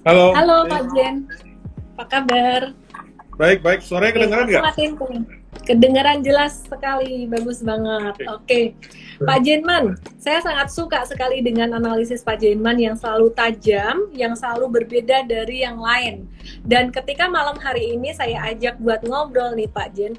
Halo. Halo Pak Jen. Apa kabar? Baik, baik. Suaranya kedengeran nggak? Kedengaran jelas sekali, bagus banget. Oke, okay. Pak Jenman, saya sangat suka sekali dengan analisis Pak Jenman yang selalu tajam, yang selalu berbeda dari yang lain. Dan ketika malam hari ini saya ajak buat ngobrol nih Pak Jen,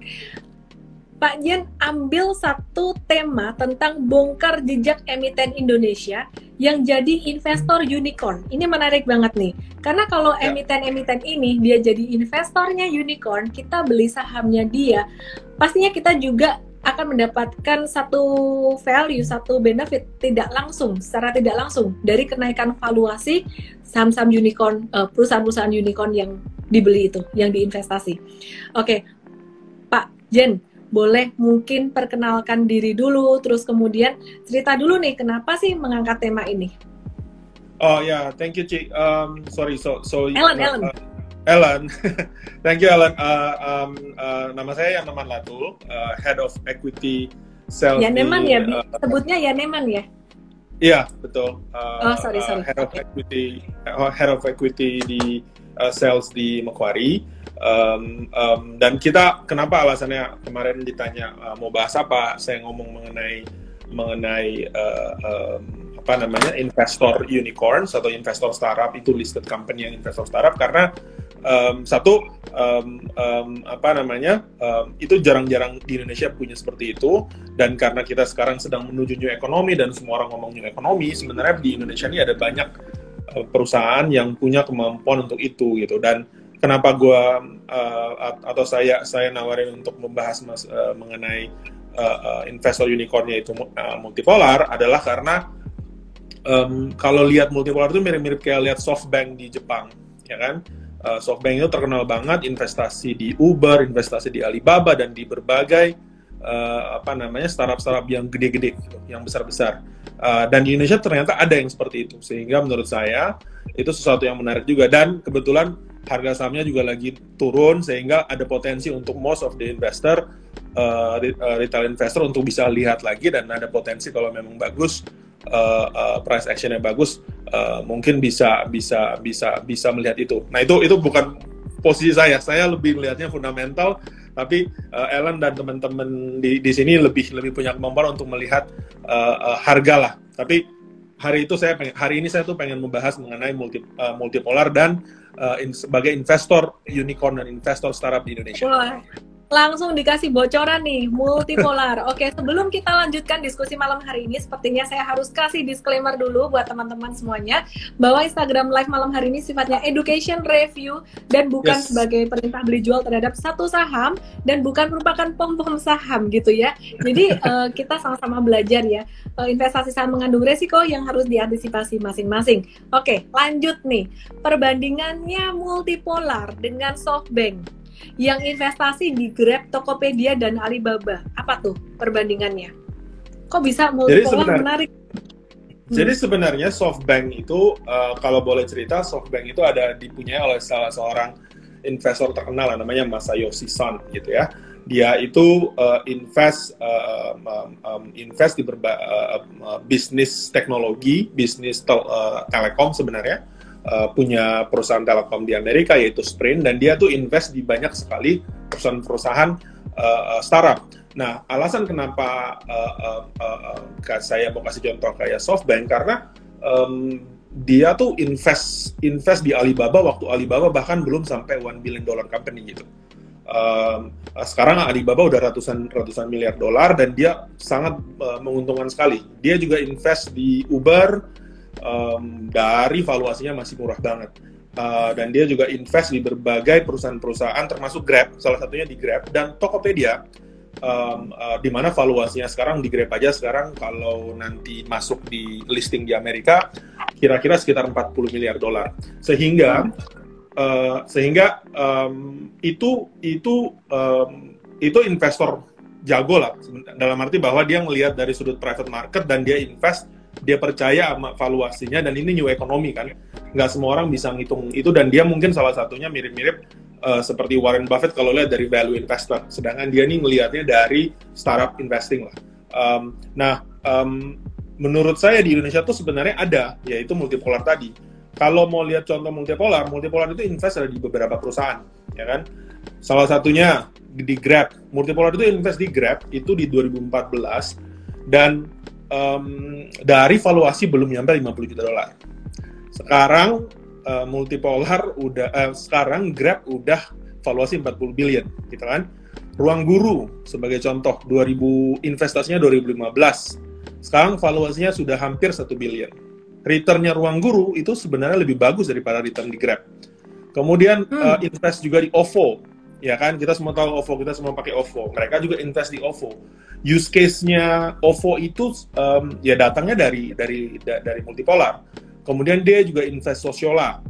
Pak Jen ambil satu tema tentang bongkar jejak emiten Indonesia yang jadi investor unicorn. Ini menarik banget nih. Karena kalau ya. emiten-emiten ini dia jadi investornya unicorn, kita beli sahamnya dia, pastinya kita juga akan mendapatkan satu value, satu benefit tidak langsung, secara tidak langsung dari kenaikan valuasi saham-saham unicorn, eh, perusahaan-perusahaan unicorn yang dibeli itu, yang diinvestasi. Oke, Pak Jen, boleh mungkin perkenalkan diri dulu, terus kemudian cerita dulu nih kenapa sih mengangkat tema ini? Oh ya, yeah. thank you Ci. Um, sorry, so so. Ellen, uh, Ellen. Uh, Ellen, thank you Ellen. Uh, um, uh, nama saya Yaneman Latul, uh, Head of Equity Sales. Yaneman di, ya, uh, sebutnya Yaneman ya? Iya betul. Uh, oh sorry sorry. Uh, head of Equity, uh, Head of Equity di uh, Sales di Macquarie. Um, um, dan kita kenapa alasannya kemarin ditanya uh, mau bahas apa? Saya ngomong mengenai mengenai uh, um, apa namanya investor unicorns atau investor startup itu listed company yang investor startup karena um, satu um, um, apa namanya um, itu jarang-jarang di Indonesia punya seperti itu dan karena kita sekarang sedang menuju new ekonomi dan semua orang ngomong new ekonomi sebenarnya di Indonesia ini ada banyak uh, perusahaan yang punya kemampuan untuk itu gitu dan kenapa gue uh, atau saya saya nawarin untuk membahas mas, uh, mengenai uh, uh, investor unicornnya itu uh, multipolar adalah karena um, kalau lihat multipolar itu mirip-mirip kayak lihat SoftBank di Jepang, ya kan? Uh, SoftBank itu terkenal banget investasi di Uber, investasi di Alibaba dan di berbagai uh, apa namanya startup-startup yang gede-gede, gitu, yang besar-besar. Uh, dan di Indonesia ternyata ada yang seperti itu, sehingga menurut saya itu sesuatu yang menarik juga. Dan kebetulan harga sahamnya juga lagi turun sehingga ada potensi untuk most of the investor uh, retail investor untuk bisa lihat lagi dan ada potensi kalau memang bagus uh, uh, price actionnya bagus uh, mungkin bisa bisa bisa bisa melihat itu. Nah itu itu bukan posisi saya. Saya lebih melihatnya fundamental tapi uh, Ellen dan teman-teman di di sini lebih lebih punya kemampuan untuk melihat uh, uh, harga lah. Tapi hari itu saya pengen, hari ini saya tuh pengen membahas mengenai multi, uh, multipolar dan uh, in, sebagai investor unicorn dan investor startup di Indonesia. Wah, langsung dikasih bocoran nih multipolar. Oke, sebelum kita lanjutkan diskusi malam hari ini, sepertinya saya harus kasih disclaimer dulu buat teman-teman semuanya bahwa Instagram Live malam hari ini sifatnya education review dan bukan yes. sebagai perintah beli jual terhadap satu saham dan bukan merupakan pom-pom saham gitu ya. Jadi uh, kita sama-sama belajar ya. Uh, investasi saham mengandung resiko yang harus diantisipasi masing-masing. Oke, lanjut nih. Perbandingannya multipolar dengan SoftBank yang investasi di Grab, Tokopedia, dan Alibaba. Apa tuh perbandingannya? Kok bisa multipolar menarik? Hmm. Jadi sebenarnya SoftBank itu uh, kalau boleh cerita SoftBank itu ada dipunyai oleh salah seorang investor terkenal namanya Masayoshi Son gitu ya. Dia itu uh, invest uh, um, um, invest di berba uh, uh, bisnis teknologi, bisnis tel uh, telekom sebenarnya uh, punya perusahaan telekom di Amerika yaitu Sprint dan dia tuh invest di banyak sekali perusahaan-perusahaan uh, startup. Nah, alasan kenapa uh, uh, uh, saya mau kasih contoh kayak SoftBank karena um, dia tuh invest invest di Alibaba waktu Alibaba bahkan belum sampai one billion dollar company gitu. Um, sekarang Alibaba udah ratusan ratusan miliar dolar dan dia sangat uh, menguntungkan sekali. Dia juga invest di Uber, um, dari valuasinya masih murah banget. Uh, dan dia juga invest di berbagai perusahaan-perusahaan termasuk Grab, salah satunya di Grab dan Tokopedia. Um, uh, di mana valuasinya sekarang di Grab aja sekarang kalau nanti masuk di listing di Amerika kira-kira sekitar 40 miliar dolar. Sehingga uh, sehingga um, itu itu um, itu investor jago lah dalam arti bahwa dia melihat dari sudut private market dan dia invest dia percaya sama valuasinya dan ini new economy kan. Nggak semua orang bisa ngitung itu dan dia mungkin salah satunya mirip-mirip uh, seperti Warren Buffett kalau lihat dari value investor. Sedangkan dia nih melihatnya dari startup investing lah. Um, nah um, menurut saya di Indonesia tuh sebenarnya ada yaitu multipolar tadi. Kalau mau lihat contoh multipolar, multipolar itu invest ada di beberapa perusahaan, ya kan? Salah satunya di Grab. Multipolar itu invest di Grab itu di 2014 dan um, dari valuasi belum nyampe 50 juta dolar. Sekarang uh, multipolar udah uh, sekarang Grab udah valuasi 40 billion, gitu kan? Ruang Guru sebagai contoh 2000 investasinya 2015. Sekarang valuasinya sudah hampir 1 billion. Returnnya Ruang Guru itu sebenarnya lebih bagus daripada return di Grab. Kemudian hmm. uh, invest juga di OVO, ya kan? Kita semua tahu OVO, kita semua pakai OVO. Mereka juga invest di OVO. Use case-nya OVO itu um, ya datangnya dari dari da, dari multipolar. Kemudian dia juga invest Sosiola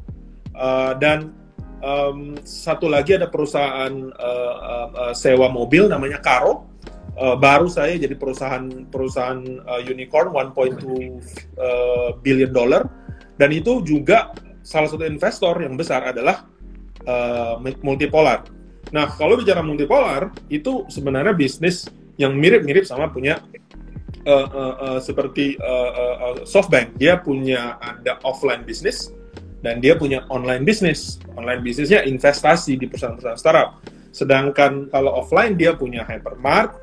uh, dan um, satu lagi ada perusahaan uh, uh, sewa mobil namanya Karo. Uh, baru saya jadi perusahaan perusahaan uh, unicorn 1.2 uh, billion dollar dan itu juga salah satu investor yang besar adalah uh, multipolar. Nah kalau bicara multipolar itu sebenarnya bisnis yang mirip-mirip sama punya uh, uh, uh, seperti uh, uh, uh, SoftBank. Dia punya ada offline bisnis dan dia punya online bisnis. Online bisnisnya investasi di perusahaan-perusahaan startup. Sedangkan kalau offline dia punya hypermart,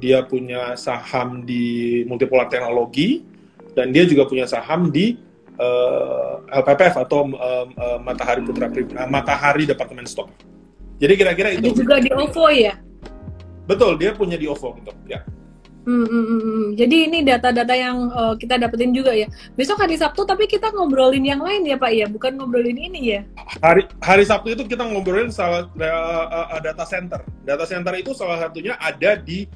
dia punya saham di multipolar teknologi, dan dia juga punya saham di uh, LPPF atau uh, uh, Matahari Putra uh, Matahari Departemen Stok. Jadi kira-kira itu. Ada juga di OVO ya? Betul, dia punya di OVO gitu. Ya. Hmm, hmm, hmm, hmm. Jadi ini data-data yang uh, kita dapetin juga ya. Besok hari Sabtu tapi kita ngobrolin yang lain ya Pak ya, bukan ngobrolin ini ya. Hari hari Sabtu itu kita ngobrolin salah uh, uh, data center. Data center itu salah satunya ada di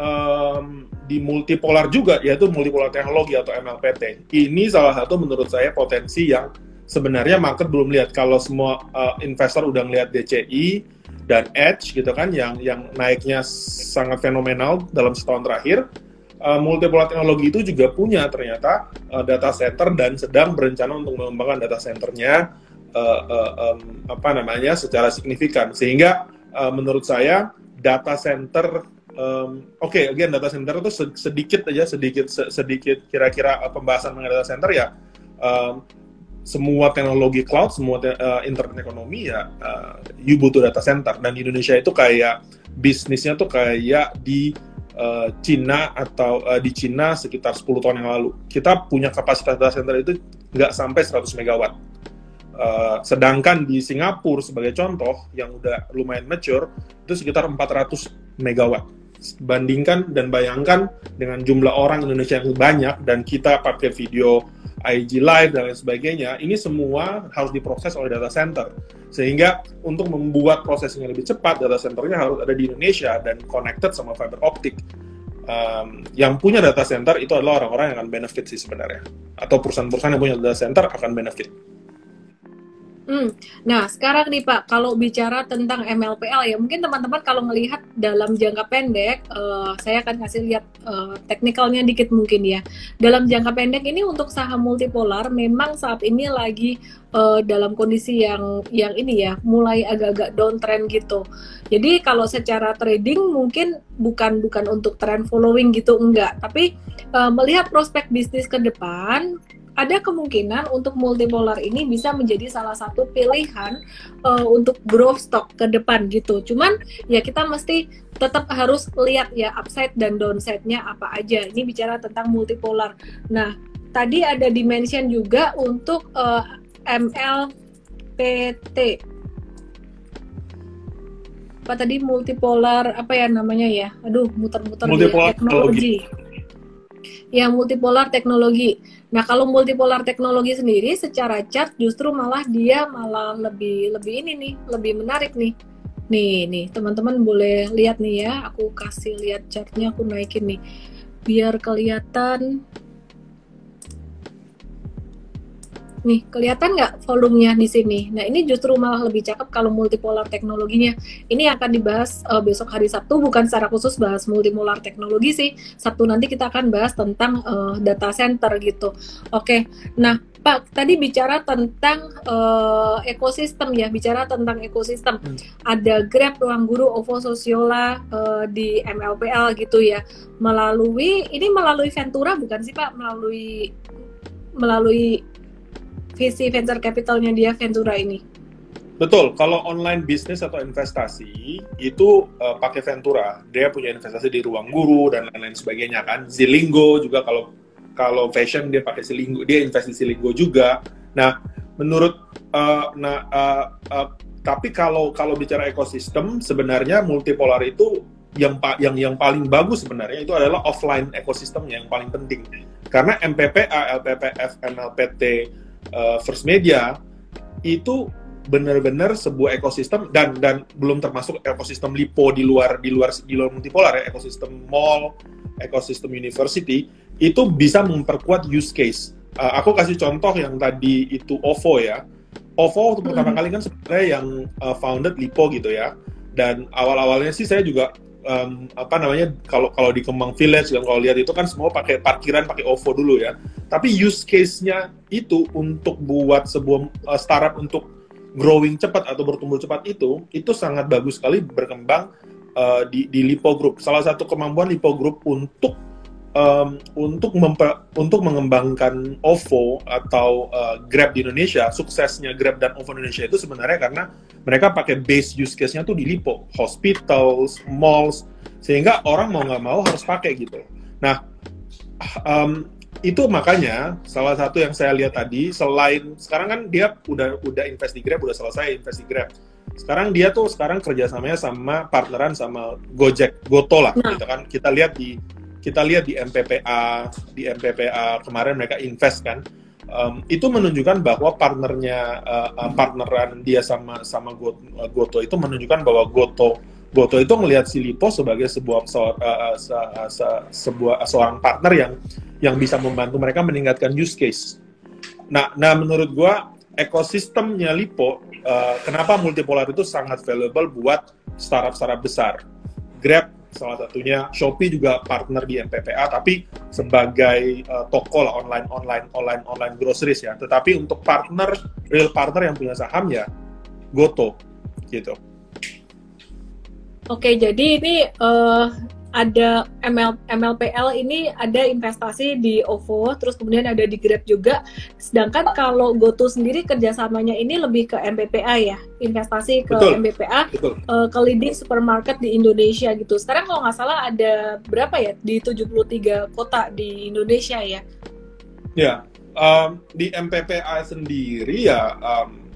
um, di multipolar juga yaitu multipolar teknologi atau MLPT. Ini salah satu menurut saya potensi yang sebenarnya market belum lihat. Kalau semua uh, investor udah ngelihat DCI, dan Edge gitu kan yang yang naiknya sangat fenomenal dalam setahun terakhir. Uh, multipolar teknologi itu juga punya ternyata uh, data center dan sedang berencana untuk mengembangkan data centernya uh, uh, um, apa namanya secara signifikan sehingga uh, menurut saya data center um, oke okay, again data center itu sedikit aja sedikit sedikit kira-kira pembahasan mengenai data center ya um, semua teknologi cloud, semua uh, internet ekonomi ya uh, you butuh data center dan Indonesia itu kayak bisnisnya tuh kayak di uh, Cina atau uh, di Cina sekitar 10 tahun yang lalu. Kita punya kapasitas data center itu nggak sampai 100 megawatt. Uh, sedangkan di Singapura sebagai contoh yang udah lumayan mature itu sekitar 400 megawatt. Bandingkan dan bayangkan dengan jumlah orang Indonesia yang banyak dan kita pakai video IG Live dan lain sebagainya, ini semua harus diproses oleh data center. Sehingga untuk membuat prosesnya lebih cepat, data centernya harus ada di Indonesia dan connected sama fiber optik. Um, yang punya data center itu adalah orang-orang yang akan benefit sih sebenarnya. Atau perusahaan-perusahaan yang punya data center akan benefit. Hmm. Nah, sekarang nih Pak, kalau bicara tentang MLPL ya, mungkin teman-teman kalau melihat dalam jangka pendek, uh, saya akan kasih lihat uh, teknikalnya dikit mungkin ya. Dalam jangka pendek ini untuk saham multipolar memang saat ini lagi uh, dalam kondisi yang yang ini ya, mulai agak-agak downtrend gitu. Jadi kalau secara trading mungkin bukan bukan untuk trend following gitu enggak, tapi uh, melihat prospek bisnis ke depan ada kemungkinan untuk multipolar ini bisa menjadi salah satu pilihan uh, untuk growth stock ke depan gitu. Cuman ya kita mesti tetap harus lihat ya upside dan downside-nya apa aja. Ini bicara tentang multipolar. Nah, tadi ada dimension juga untuk uh, eh, MLPT. Apa tadi multipolar apa ya namanya ya? Aduh, muter-muter teknologi. Ya, multipolar teknologi. Nah, kalau multipolar teknologi sendiri secara chart justru malah dia malah lebih lebih ini nih, lebih menarik nih. Nih, nih, teman-teman boleh lihat nih ya. Aku kasih lihat chartnya, aku naikin nih. Biar kelihatan Nih, kelihatan nggak volumenya di sini? Nah, ini justru malah lebih cakep kalau multipolar teknologinya. Ini akan dibahas uh, besok hari Sabtu, bukan secara khusus bahas multipolar teknologi sih. Sabtu nanti kita akan bahas tentang uh, data center gitu. Oke, nah Pak, tadi bicara tentang uh, ekosistem ya, bicara tentang ekosistem. Hmm. Ada Grab, Ruang Guru, OVO, Sosiola uh, di MLPL gitu ya. Melalui, ini melalui Ventura bukan sih Pak? Melalui melalui visi venture capitalnya dia Ventura ini? Betul, kalau online bisnis atau investasi itu uh, pakai Ventura, dia punya investasi di ruang guru dan lain-lain sebagainya kan. Zilingo juga kalau kalau fashion dia pakai Zilingo, dia investasi Zilingo juga. Nah, menurut uh, nah uh, uh, tapi kalau kalau bicara ekosistem sebenarnya multipolar itu yang yang yang paling bagus sebenarnya itu adalah offline ekosistemnya yang paling penting. Karena MPPA, LPPF, MLPT, uh, First Media itu benar-benar sebuah ekosistem dan dan belum termasuk ekosistem lipo di luar di luar di luar multipolar ya ekosistem mall ekosistem university itu bisa memperkuat use case. Uh, aku kasih contoh yang tadi itu OVO ya. OVO waktu pertama hmm. kali kan sebenarnya yang uh, founded lipo gitu ya. Dan awal-awalnya sih saya juga um, apa namanya kalau kalau di Kemang Village dan kalau lihat itu kan semua pakai parkiran pakai OVO dulu ya tapi use case-nya itu untuk buat sebuah uh, startup untuk growing cepat atau bertumbuh cepat itu itu sangat bagus sekali berkembang uh, di, di Lipo Group. Salah satu kemampuan Lipo Group untuk um, untuk memper, untuk mengembangkan OVO atau uh, Grab di Indonesia, suksesnya Grab dan OVO Indonesia itu sebenarnya karena mereka pakai base use case-nya tuh di Lipo, hospitals, malls, sehingga orang mau nggak mau harus pakai gitu. Nah, um, itu makanya salah satu yang saya lihat tadi selain sekarang kan dia udah udah invest di Grab udah selesai invest di Grab sekarang dia tuh sekarang kerjasamanya sama partneran sama Gojek Goto lah nah. gitu kan kita lihat di kita lihat di MPPA di MPPA kemarin mereka invest kan um, itu menunjukkan bahwa partnernya uh, partneran dia sama sama Goto itu menunjukkan bahwa Goto Goto itu melihat si Lipo sebagai sebuah uh, uh, se, se, sebuah seorang partner yang yang bisa membantu mereka meningkatkan use case. Nah, nah menurut gua ekosistemnya Lipo, uh, kenapa multipolar itu sangat valuable buat startup-startup besar. Grab salah satunya, Shopee juga partner di MPPA, tapi sebagai uh, toko lah online online online online groceries ya. Tetapi untuk partner real partner yang punya saham ya Goto gitu. Oke, jadi ini uh, ada ML, MLPL ini ada investasi di OVO, terus kemudian ada di Grab juga. Sedangkan kalau GoTo sendiri kerjasamanya ini lebih ke MPPA ya, investasi ke Betul. MPPA, Betul. Uh, ke leading supermarket di Indonesia gitu. Sekarang kalau nggak salah ada berapa ya di 73 kota di Indonesia ya? Ya, um, di MPPA sendiri ya um,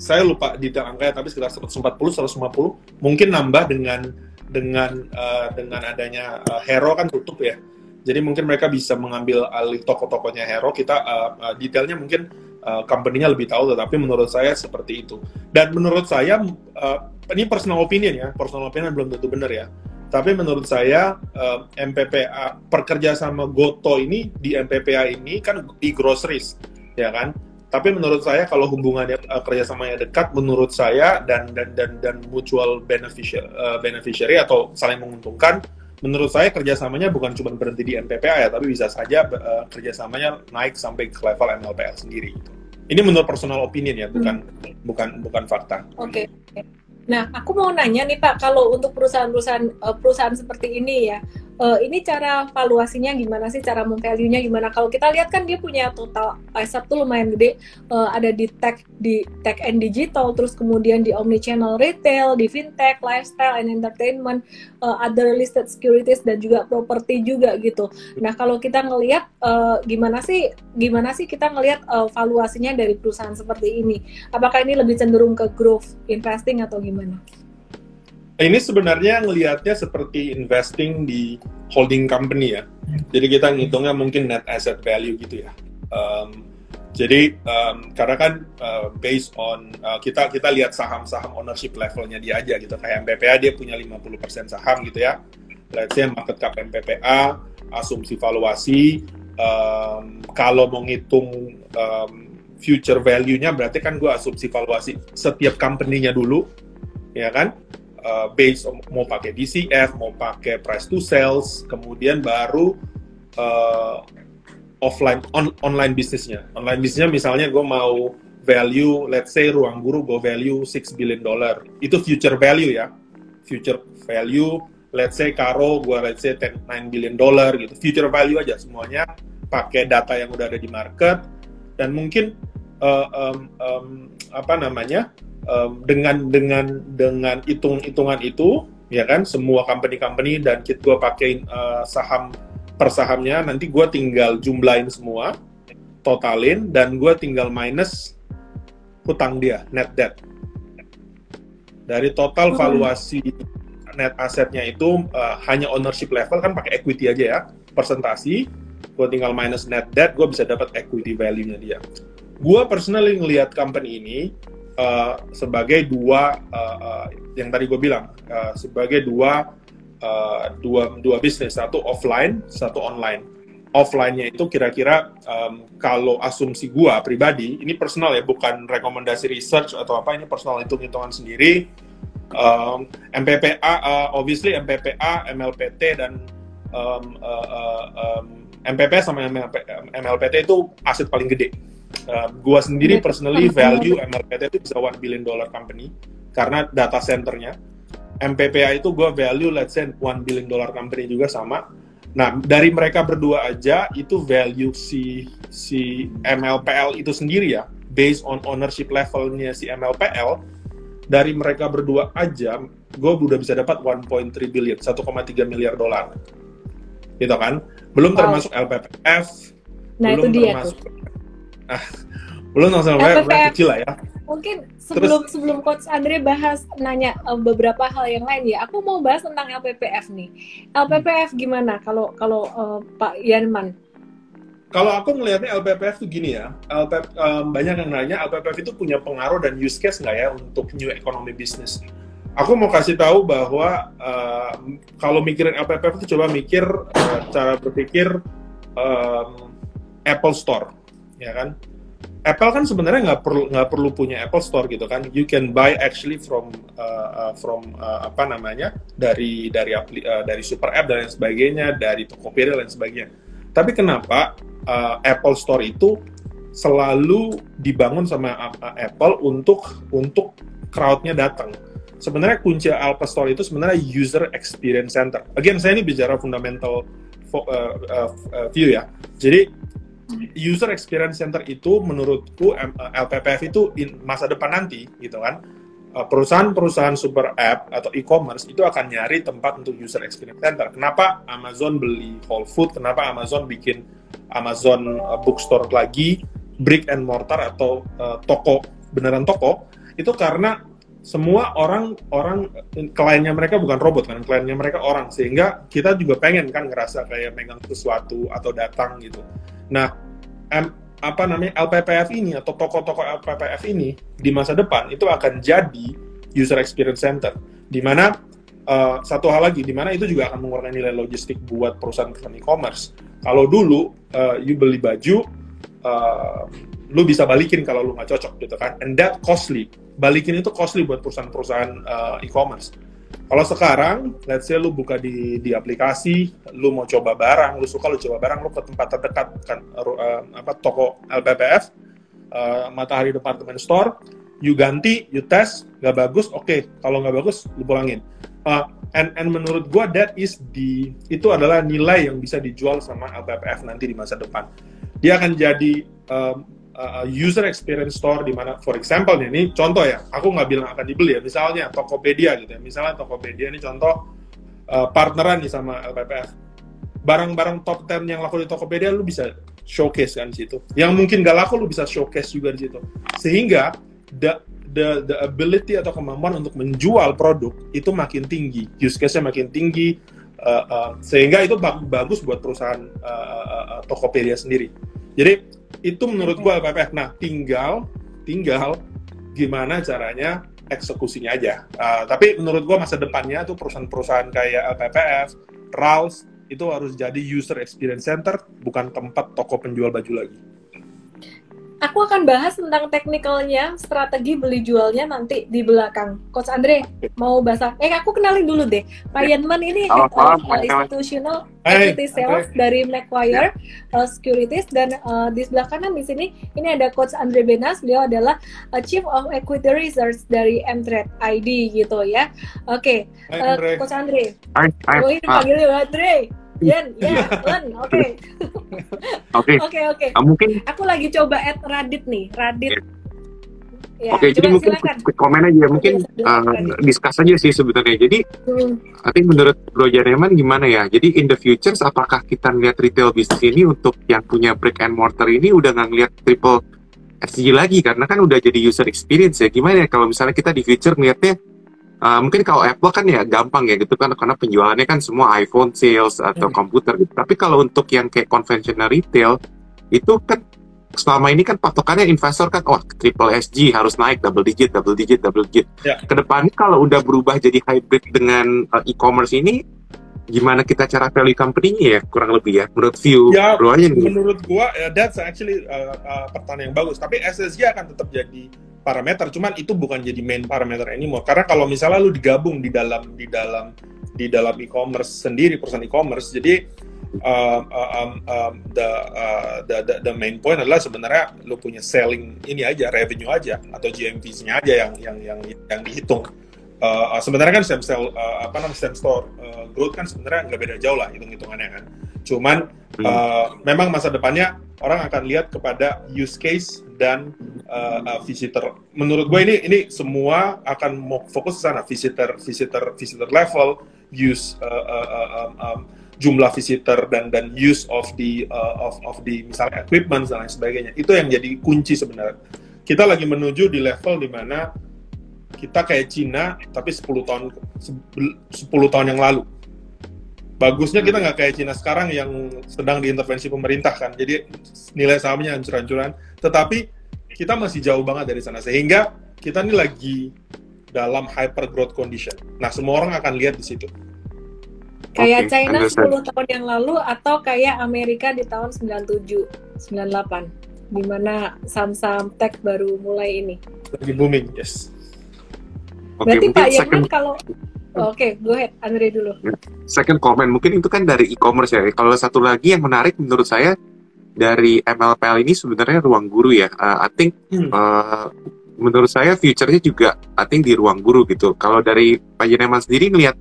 saya lupa di angka tapi sekitar 140 150 mungkin nambah dengan dengan uh, dengan adanya uh, Hero kan tutup ya. Jadi mungkin mereka bisa mengambil alih toko-tokonya Hero. Kita uh, uh, detailnya mungkin uh, company-nya lebih tahu, tetapi menurut saya seperti itu. Dan menurut saya uh, ini personal opinion ya, personal opinion belum tentu benar ya. Tapi menurut saya uh, MPPA perkerja sama Goto ini di MPPA ini kan di groceries, ya kan? Tapi menurut saya kalau hubungannya uh, kerjasamanya dekat menurut saya dan dan dan dan mutual beneficiary, uh, beneficiary atau saling menguntungkan menurut saya kerjasamanya bukan cuma berhenti di MPPA ya tapi bisa saja uh, kerjasamanya naik sampai ke level MLPL sendiri ini menurut personal opinion ya bukan hmm. bukan bukan fakta oke okay. Nah, aku mau nanya nih Pak, kalau untuk perusahaan-perusahaan perusahaan seperti ini ya, uh, ini cara valuasinya gimana sih? Cara memvalue-nya gimana? Kalau kita lihat kan dia punya total asset tuh lumayan gede. Uh, ada di tech di tech and digital terus kemudian di omnichannel retail di fintech lifestyle and entertainment uh, other listed securities dan juga properti juga gitu. Nah kalau kita ngelihat uh, gimana sih gimana sih kita ngelihat uh, valuasinya dari perusahaan seperti ini? Apakah ini lebih cenderung ke growth investing atau gimana? Ini sebenarnya ngelihatnya seperti investing di holding company ya. Jadi kita ngitungnya mungkin net asset value gitu ya. Um, jadi um, karena kan uh, based on uh, kita kita lihat saham-saham ownership levelnya dia aja gitu. Kayak MPPA dia punya 50% saham gitu ya. Let's say market cap MPPA, asumsi valuasi, um, kalau mau ngitung um, future value-nya berarti kan gue asumsi valuasi setiap company-nya dulu, ya kan? Uh, based on, mau pakai DCF, mau pakai price to sales, kemudian baru uh, offline on, online bisnisnya. Online bisnisnya misalnya gue mau value, let's say ruang guru gue value 6 billion dollar. Itu future value ya. Future value, let's say Karo gue let's say 10, 9 billion dollar gitu. Future value aja semuanya pakai data yang udah ada di market dan mungkin uh, um, um, apa namanya um, dengan dengan dengan hitung hitungan itu ya kan semua company-company dan kita gue pakein uh, saham per sahamnya nanti gue tinggal jumlahin semua totalin dan gue tinggal minus hutang dia net debt. Dari total hmm. valuasi net asetnya itu uh, hanya ownership level kan pakai equity aja ya persentasi. Gue tinggal minus net debt gue bisa dapat equity value-nya dia. Gue personally ngelihat company ini uh, sebagai dua uh, uh, yang tadi gue bilang uh, sebagai dua uh, dua dua bisnis satu offline satu online. Offline-nya itu kira-kira um, kalau asumsi gue pribadi ini personal ya bukan rekomendasi research atau apa ini personal hitung-hitungan sendiri. Um, MPPA uh, obviously MPPA MLPT dan um, uh, uh, um, MPP sama MLP, MLPT itu aset paling gede uh, gua sendiri personally value MLPT itu bisa one billion dollar company karena data centernya. MPPA itu gua value let's say one billion dollar company juga sama. Nah dari mereka berdua aja itu value si si MLPL itu sendiri ya based on ownership levelnya si MLPL dari mereka berdua aja gue udah bisa dapat 1.3 billion 1,3 miliar dolar. Gitu kan? Belum wow. termasuk LPPF nah belum itu dia termasuk tuh belum langsung LPPF kecil lah ya. Mungkin sebelum Terus, sebelum coach Andre bahas nanya uh, beberapa hal yang lain ya aku mau bahas tentang LPPF nih. LPPF gimana? Kalau kalau uh, Pak Yanman kalau aku melihatnya LPPF tuh gini ya, LPF, um, banyak yang nanya LPPF itu punya pengaruh dan use case nggak ya untuk new economy business. Aku mau kasih tahu bahwa uh, kalau mikirin LPPF itu coba mikir uh, cara berpikir um, Apple Store ya kan? Apple kan sebenarnya nggak perlu nggak perlu punya Apple Store gitu kan. You can buy actually from uh, uh, from uh, apa namanya dari dari uh, dari super app dan lain sebagainya dari Tokopedia dan lain sebagainya. Tapi kenapa uh, Apple Store itu selalu dibangun sama uh, Apple untuk untuk crowdnya datang? Sebenarnya kunci Apple Store itu sebenarnya user experience center. Again saya ini bicara fundamental uh, uh, view ya. Jadi user experience center itu menurutku LPPF itu in masa depan nanti gitu kan eh, perusahaan-perusahaan super app atau e-commerce itu akan nyari tempat untuk user experience center. Kenapa Amazon beli Whole Food? Kenapa Amazon bikin Amazon eh, bookstore lagi brick and mortar atau uh, toko beneran toko? Itu karena semua orang orang kliennya mereka bukan robot kan kliennya mereka orang sehingga kita juga pengen kan ngerasa kayak megang sesuatu atau datang gitu Nah, M, apa namanya LPPF ini atau toko-toko LPPF ini di masa depan itu akan jadi user experience center, di mana uh, satu hal lagi, di mana itu juga akan mengurangi nilai logistik buat perusahaan-perusahaan e-commerce. Kalau dulu uh, you beli baju, uh, lu bisa balikin kalau lu nggak cocok gitu kan, and that costly. Balikin itu costly buat perusahaan-perusahaan uh, e-commerce kalau sekarang, let's say lu buka di di aplikasi, lu mau coba barang, lu suka lu coba barang, lu ke tempat terdekat kan uh, apa toko LPPF, uh, Matahari Department Store, you ganti, you tes, nggak bagus, oke. Okay. Kalau nggak bagus, lu pulangin. Uh, and, and menurut gua that is the itu adalah nilai yang bisa dijual sama LPPF nanti di masa depan. Dia akan jadi um, uh, user experience store di mana, for example ini contoh ya, aku nggak bilang akan dibeli ya, misalnya Tokopedia gitu ya, misalnya Tokopedia ini contoh uh, partneran nih sama LPPF, barang-barang top 10 yang laku di Tokopedia lu bisa showcase kan di situ, yang mungkin gak laku lu bisa showcase juga di situ, sehingga the the the ability atau kemampuan untuk menjual produk itu makin tinggi, use case-nya makin tinggi, uh, uh, sehingga itu bagus buat perusahaan uh, uh, Tokopedia sendiri. Jadi itu menurut gua LPPF. Nah, tinggal tinggal gimana caranya eksekusinya aja. Uh, tapi menurut gua masa depannya tuh perusahaan-perusahaan kayak LPPF, RALS itu harus jadi user experience center, bukan tempat toko penjual baju lagi aku akan bahas tentang teknikalnya, strategi beli jualnya nanti di belakang. Coach Andre, mau bahas Eh, aku kenalin dulu deh. Pak Yanman ini Head of uh, Institutional Equity Sales dari Macquarie uh, Securities dan uh, di sebelah kanan di sini ini ada Coach Andre Benas. Beliau adalah uh, Chief of Equity Research dari Mtrade ID gitu ya. Oke, okay. uh, Coach Andre. Hai, hai. Oh, ini panggilnya Andre. Jen, ya, Len, oke. Oke. Oke, oke. Ah, mungkin Aku lagi coba add Radit nih, Radit. Ya, Oke, jadi mungkin silakan. quick, quick comment aja, mungkin Silakan, uh, Radit. discuss aja sih sebenarnya. Jadi, Hmm. I think menurut Bro Janeman gimana ya? Jadi in the futures, apakah kita ngeliat retail bisnis ini untuk yang punya brick and mortar ini udah nggak ngeliat triple SG lagi karena kan udah jadi user experience ya. Gimana ya kalau misalnya kita di future ngeliatnya uh, mungkin kalau Apple kan ya gampang ya gitu kan karena penjualannya kan semua iPhone sales atau Hmm. komputer gitu. Tapi kalau untuk yang kayak conventional retail itu kan selama ini kan patokannya investor kan oh triple SG harus naik double digit double digit double digit. Ya. Ke depannya kalau udah berubah jadi hybrid dengan uh, e-commerce ini gimana kita cara value company-nya ya kurang lebih ya menurut view Ya, bro aja nih. menurut gua ya, that's actually uh, uh, pertanyaan yang bagus tapi SSG akan tetap jadi parameter cuman itu bukan jadi main parameter anymore. Karena kalau misalnya lu digabung di dalam di dalam di dalam e-commerce sendiri perusahaan e-commerce jadi um, um, um, the, uh, the the the main point adalah sebenarnya lu punya selling ini aja revenue aja atau GMV-nya aja yang yang yang yang dihitung. Uh, uh, sebenarnya kan same cell uh, apa namanya same store uh, growth kan sebenarnya nggak beda jauh lah hitung hitungannya kan. Cuman Hmm. Uh, memang masa depannya orang akan lihat kepada use case dan uh, uh, visitor. Menurut gue ini ini semua akan fokus ke sana visitor visitor visitor level, use uh, uh, um, um, jumlah visitor dan dan use of the uh, of of the misalnya equipment dan lain sebagainya. Itu yang jadi kunci sebenarnya. Kita lagi menuju di level di mana kita kayak Cina tapi 10 tahun 10 tahun yang lalu bagusnya kita nggak kayak Cina sekarang yang sedang diintervensi pemerintah kan. Jadi nilai sahamnya hancur-hancuran. Tetapi kita masih jauh banget dari sana. Sehingga kita ini lagi dalam hyper growth condition. Nah semua orang akan lihat di situ. Kayak Oke, China understand. 10 tahun yang lalu atau kayak Amerika di tahun 97, 98 di mana saham-saham tech baru mulai ini. lagi booming yes. Oke, Berarti Pak second Yeman kalau Oke, go ahead, Andre dulu. second comment mungkin itu kan dari e-commerce ya. Kalau satu lagi yang menarik menurut saya dari MLPL ini sebenarnya ruang guru ya. Uh, I think Hmm. uh, menurut saya future-nya juga I think di ruang guru gitu. Kalau dari Pak Jeneman sendiri ngelihat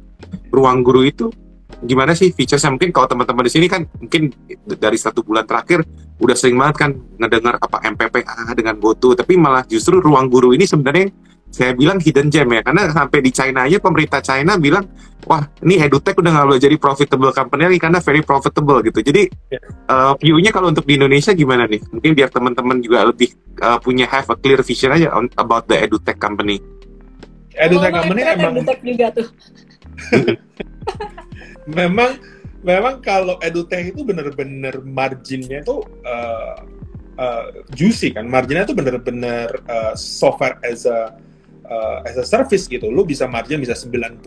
ruang guru itu gimana sih featuresnya mungkin kalau teman-teman di sini kan mungkin dari satu bulan terakhir udah sering banget kan ngedengar apa MPPA dengan GoTo tapi malah justru ruang guru ini sebenarnya saya bilang hidden gem ya karena sampai di China aja pemerintah China bilang wah ini edutech udah nggak boleh jadi profitable company lagi karena very profitable gitu jadi Ya. uh, view-nya kalau untuk di Indonesia gimana nih mungkin biar teman-teman juga lebih uh, punya have a clear vision aja on, about the edutech company edutech Oh, company emang edutech juga tuh. memang memang kalau edutech itu bener-bener marginnya itu uh, uh, juicy kan marginnya itu bener-bener uh, software as a uh, as a service gitu lu bisa margin bisa 90%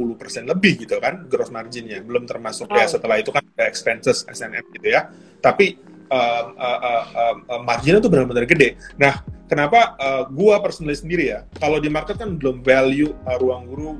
lebih gitu kan gross marginnya. Belum termasuk ya Wow. setelah itu kan ada expenses SNM gitu ya. Tapi uh, uh, um, uh, marginnya tuh benar-benar gede. Nah kenapa uh, gua personally sendiri ya kalau di market kan belum value uh, ruang guru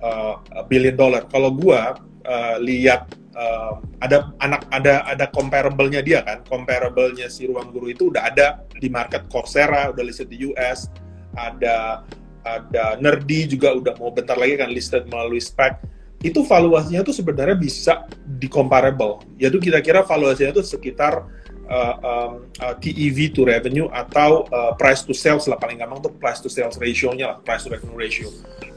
uh, billion dollar. Kalau gua uh, lihat uh, ada anak ada ada comparable-nya dia kan comparable-nya si ruang guru itu udah ada di market Coursera udah listed di US ada ada Nerdy juga udah mau bentar lagi kan listed melalui spec itu valuasinya tuh sebenarnya bisa di comparable yaitu kira-kira valuasinya tuh sekitar uh, um, uh, TEV to revenue atau uh, price to sales lah. Paling gampang tuh price to sales ratio-nya lah price to revenue ratio.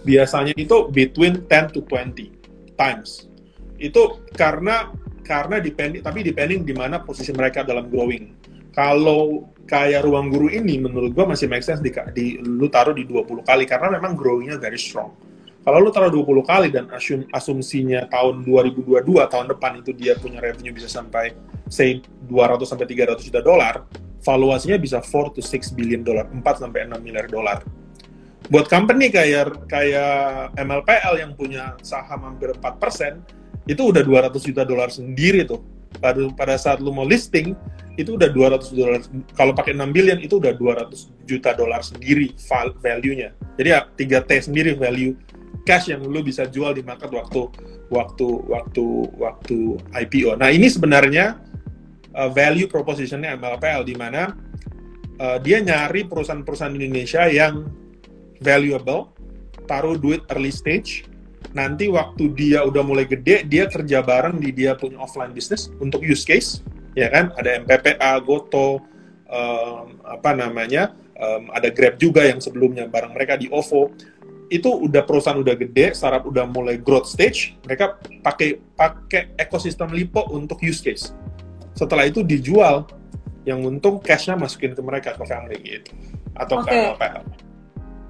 Biasanya itu between 10 to 20 times. Itu karena karena depending tapi depending di mana posisi mereka dalam growing kalau kayak ruang guru ini menurut gua masih make sense di, di lu taruh di 20 kali karena memang growingnya very strong. Kalau lu taruh 20 kali dan asum, asumsinya tahun 2022 tahun depan itu dia punya revenue bisa sampai say 200 sampai 300 juta dolar valuasinya bisa 4 to 6 billion dolar 4 sampai 6 miliar dolar. Buat company kayak kayak MLPL yang punya saham hampir 4% itu udah 200 juta dolar sendiri tuh. Pada pada saat lu mau listing itu udah 200 dolar kalau pakai 6 billion itu udah 200 juta dolar sendiri val- value-nya. Jadi ya 3T sendiri value cash yang lu bisa jual di market waktu waktu waktu waktu IPO nah ini sebenarnya uh, value propositionnya MLPL di mana uh, dia nyari perusahaan-perusahaan Indonesia yang valuable taruh duit early stage nanti waktu dia udah mulai gede dia kerja bareng di dia punya offline business untuk use case ya kan ada MPPA, Goto, um, apa namanya um, ada Grab juga yang sebelumnya bareng mereka di OVO itu udah perusahaan udah gede, startup udah mulai growth stage, mereka pakai pakai ekosistem Lipo untuk use case. Setelah itu dijual, yang untung cashnya masukin ke mereka ke family gitu atau okay. ke MLPL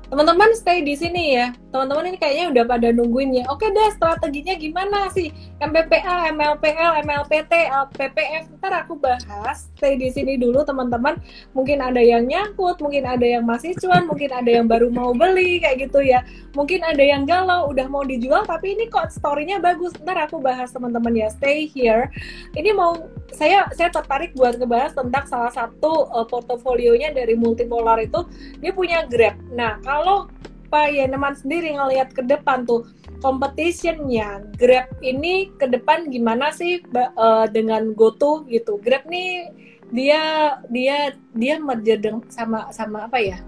teman-teman stay di sini ya. Teman-teman ini kayaknya udah pada nungguin ya. Oke deh, strateginya gimana sih? MPPA, MLPL, MLPT, PPF. Ntar aku bahas. Stay di sini dulu teman-teman. Mungkin ada yang nyangkut, mungkin ada yang masih cuan, mungkin ada yang baru mau beli kayak gitu ya. Mungkin ada yang galau, udah mau dijual, tapi ini kok story-nya bagus. Ntar aku bahas teman-teman ya. Stay here. Ini mau saya saya tertarik buat ngebahas tentang salah satu uh, portofolionya dari multipolar itu dia punya Grab. Nah, kalau Pak Yeneman sendiri ngelihat ke depan tuh competitionnya Grab ini ke depan gimana sih uh, dengan GoTo gitu? Grab nih dia dia dia merger sama sama apa ya?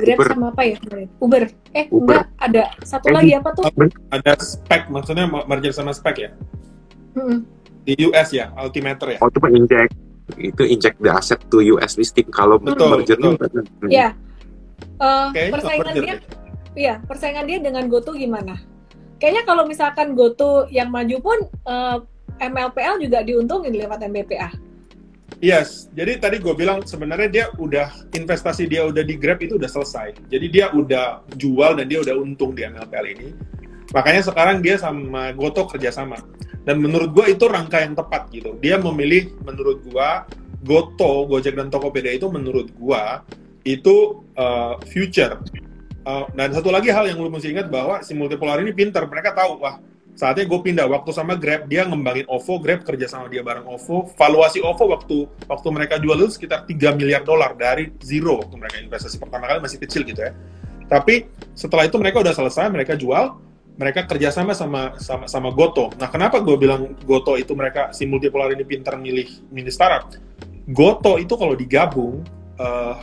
Grab Uber. sama apa ya Uber. Eh Uber. enggak ada satu eh, lagi apa tuh? Ada spek maksudnya merger sama spek ya? Hmm. di US ya Altimeter ya? Oh itu inject itu inject the asset to US listing kalau betul, merger betul. ya uh, persaingan dia iya persaingan dia dengan GoTo gimana kayaknya kalau misalkan GoTo yang maju pun uh, eh, MLPL juga diuntungin lewat MBPA Yes, jadi tadi gue bilang sebenarnya dia udah investasi dia udah di Grab itu udah selesai. Jadi dia udah jual dan dia udah untung di MLPL ini. Makanya sekarang dia sama Goto kerjasama. Dan menurut gue itu rangka yang tepat gitu. Dia memilih menurut gue Goto, Gojek dan Tokopedia itu menurut gue itu uh, future. Uh, dan satu lagi hal yang lu mesti ingat bahwa si multipolar ini pinter. Mereka tahu, wah saatnya gue pindah. Waktu sama Grab, dia ngembangin OVO, Grab kerja sama dia bareng OVO. Valuasi OVO waktu waktu mereka jual itu sekitar 3 miliar dolar dari zero waktu mereka investasi pertama kali masih kecil gitu ya. Tapi setelah itu mereka udah selesai, mereka jual, mereka kerjasama sama sama sama Goto. Nah, kenapa gue bilang Goto itu mereka si multipolar ini pinter milih mini startup? Goto itu kalau digabung uh,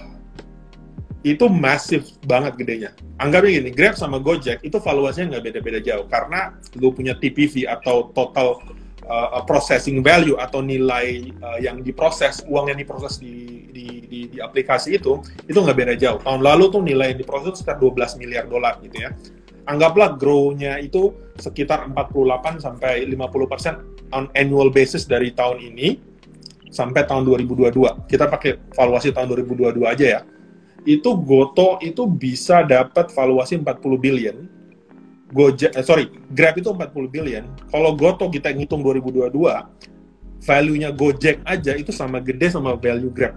itu masif banget gedenya. Anggapnya gini, Grab sama Gojek itu valuasinya nggak beda-beda jauh karena lu punya TPV atau total uh, processing value atau nilai uh, yang diproses, uang yang diproses di, di, di, di aplikasi itu, itu nggak beda jauh. Tahun lalu tuh nilai yang diproses sekitar 12 miliar dolar gitu ya. Anggaplah grow-nya itu sekitar 48 sampai 50 persen on annual basis dari tahun ini sampai tahun 2022. Kita pakai valuasi tahun 2022 aja ya itu Goto itu bisa dapat valuasi 40 billion. Gojek, eh, sorry, Grab itu 40 billion. Kalau Goto kita ngitung 2022, value-nya Gojek aja itu sama gede sama value Grab,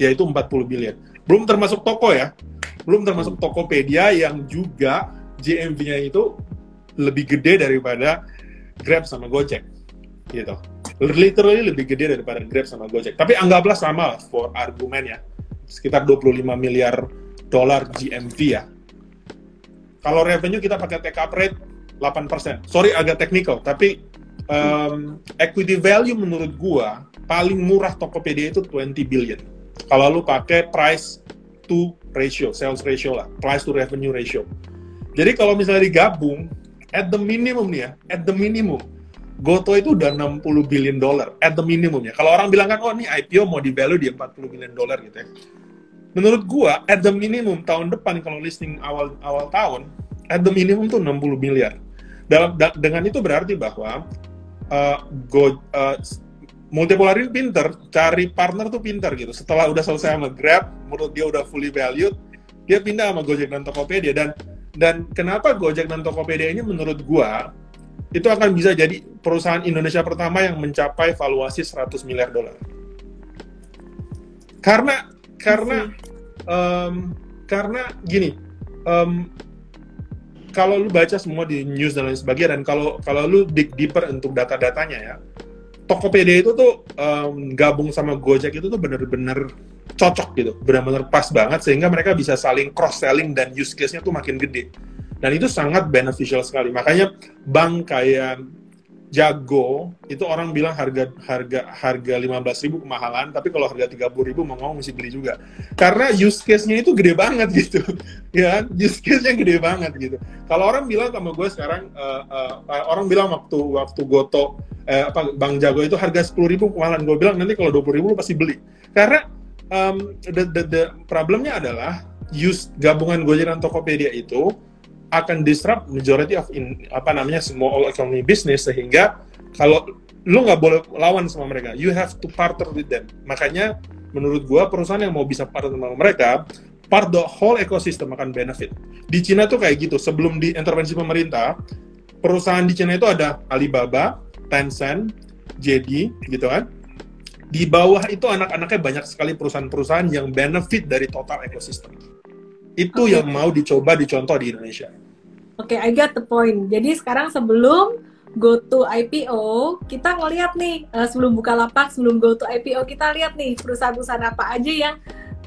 yaitu 40 billion. Belum termasuk toko ya, belum termasuk Tokopedia yang juga GMV-nya itu lebih gede daripada Grab sama Gojek, gitu. Literally lebih gede daripada Grab sama Gojek. Tapi anggaplah sama for argumen ya sekitar 25 miliar dolar GMV ya. Kalau revenue kita pakai take up rate 8%. Sorry agak technical, tapi um, equity value menurut gua paling murah Tokopedia itu 20 billion. Kalau lu pakai price to ratio, sales ratio lah, price to revenue ratio. Jadi kalau misalnya digabung, at the minimum nih ya, at the minimum, Goto itu udah 60 billion dollar at the minimum ya. Kalau orang bilang kan, oh ini IPO mau di value di 40 billion dollar gitu ya. Menurut gua, at the minimum tahun depan kalau listing awal awal tahun, at the minimum tuh 60 miliar. Dalam da, dengan itu berarti bahwa uh, go, uh, multipolar ini pinter, cari partner tuh pinter gitu. Setelah udah selesai sama Grab, menurut dia udah fully valued, dia pindah sama Gojek dan Tokopedia dan dan kenapa Gojek dan Tokopedia ini menurut gua itu akan bisa jadi perusahaan Indonesia pertama yang mencapai valuasi 100 miliar dolar. Karena karena um, karena gini, um, kalau lu baca semua di news dan lain sebagainya dan kalau kalau lu dig deeper untuk data-datanya ya, Tokopedia itu tuh um, gabung sama Gojek itu tuh bener-bener cocok gitu, benar-benar pas banget sehingga mereka bisa saling cross selling dan use case-nya tuh makin gede dan itu sangat beneficial sekali. Makanya bank kayak jago itu orang bilang harga harga harga 15.000 kemahalan tapi kalau harga 30.000 mau ngomong mesti beli juga. Karena use case-nya itu gede banget gitu ya kan? use case-nya gede banget gitu. Kalau orang bilang sama gue sekarang uh, uh, orang bilang waktu waktu goto eh, apa bang jago itu harga 10.000 kemahalan. Gue bilang nanti kalau 20.000 lu pasti beli. Karena um, the, the, the problemnya adalah use gabungan Gojek dan Tokopedia itu akan disrupt majority of in, apa namanya semua all economy business sehingga kalau lu nggak boleh lawan sama mereka you have to partner with them. Makanya menurut gua perusahaan yang mau bisa partner sama mereka part the whole ecosystem akan benefit. Di Cina tuh kayak gitu. Sebelum di intervensi pemerintah perusahaan di Cina itu ada Alibaba Tencent JD gitu kan? Di bawah itu anak-anaknya banyak sekali perusahaan-perusahaan yang benefit dari total ekosistem itu okay. yang mau dicoba dicontoh di Indonesia. Oke, okay, I get the point. Jadi sekarang sebelum go to IPO, kita ngeliat nih uh, sebelum buka lapak, sebelum go to IPO kita lihat nih perusahaan-perusahaan apa aja yang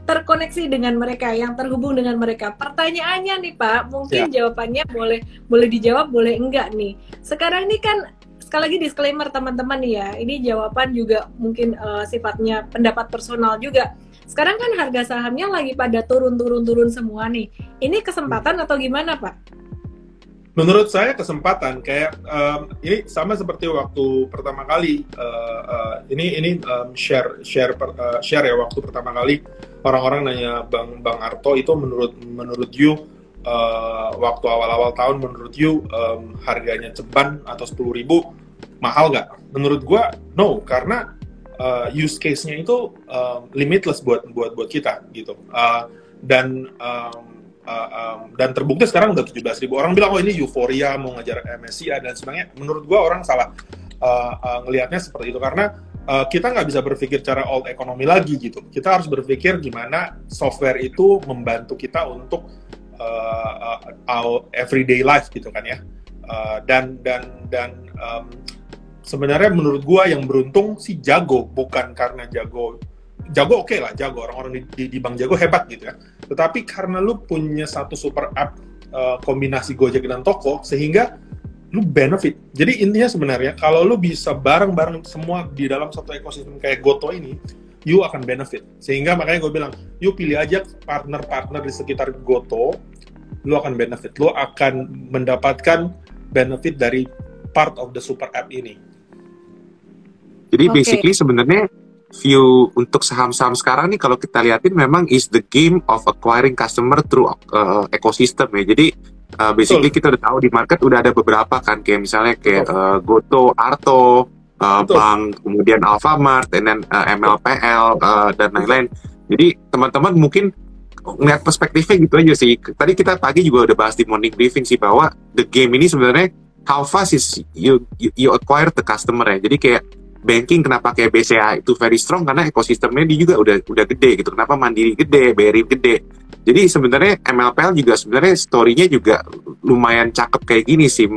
terkoneksi dengan mereka, yang terhubung dengan mereka. Pertanyaannya nih Pak, mungkin ya. jawabannya boleh boleh dijawab, boleh enggak nih. Sekarang ini kan sekali lagi disclaimer teman-teman nih ya, ini jawaban juga mungkin uh, sifatnya pendapat personal juga. Sekarang kan harga sahamnya lagi pada turun-turun-turun semua nih. Ini kesempatan atau gimana Pak? Menurut saya kesempatan kayak um, ini sama seperti waktu pertama kali uh, uh, ini ini um, share share per, uh, share ya waktu pertama kali orang-orang nanya Bang Bang Arto itu menurut menurut you uh, waktu awal-awal tahun menurut you um, harganya ceban atau sepuluh ribu mahal nggak? Menurut gua no karena uh, use case-nya itu uh, limitless buat buat buat kita gitu. Uh, dan um, uh, um, dan terbukti sekarang udah 17 ribu orang bilang oh ini euforia mau ngejar MSCI dan sebagainya. Menurut gua orang salah uh, uh, ngelihatnya seperti itu. Karena uh, kita nggak bisa berpikir cara old economy lagi gitu. Kita harus berpikir gimana software itu membantu kita untuk uh, uh, our everyday life gitu kan ya. Uh, dan dan dan um, sebenarnya menurut gua yang beruntung si jago bukan karena jago jago oke okay lah jago orang-orang di, di, di bank jago hebat gitu ya. Tetapi karena lu punya satu super app uh, kombinasi Gojek dan Toko sehingga lu benefit. Jadi intinya sebenarnya kalau lu bisa bareng-bareng semua di dalam satu ekosistem kayak Goto ini you akan benefit. Sehingga makanya gue bilang you pilih aja partner-partner di sekitar Goto lu akan benefit. Lu akan mendapatkan benefit dari part of the super app ini jadi okay. basically sebenarnya view untuk saham-saham sekarang nih kalau kita lihatin memang is the game of acquiring customer through uh, ecosystem ya. Jadi uh, basically Betul. kita udah tahu di market udah ada beberapa kan kayak misalnya kayak uh, Goto, Arto, uh, Bank, kemudian Alfamart, dan uh, MLPL uh, dan lain-lain. Jadi teman-teman mungkin ngeliat perspektifnya gitu aja sih. Tadi kita pagi juga udah bahas di morning briefing sih bahwa the game ini sebenarnya how fast is you you, you acquire the customer ya. Jadi kayak banking kenapa kayak BCA itu very strong karena ekosistemnya dia juga udah udah gede gitu. Kenapa Mandiri gede, BRI gede. Jadi sebenarnya MLPL juga sebenarnya story-nya juga lumayan cakep kayak gini sih.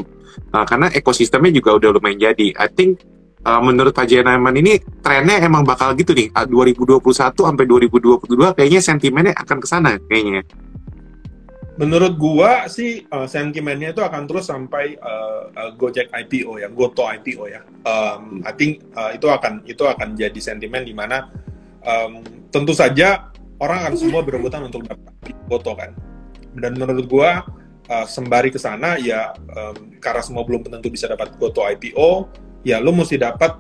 Uh, karena ekosistemnya juga udah lumayan jadi. I think uh, menurut Pak Jayaman ini trennya emang bakal gitu nih. Uh, 2021 sampai 2022 kayaknya sentimennya akan ke sana kayaknya menurut gua sih uh, sentimennya itu akan terus sampai uh, uh, Gojek IPO ya, Goto IPO ya. Um, I think uh, itu akan itu akan jadi sentimen di mana um, tentu saja orang akan semua berebutan untuk dapat Goto kan. Dan menurut gua uh, sembari ke sana ya um, karena semua belum tentu bisa dapat Goto IPO, ya lu mesti dapat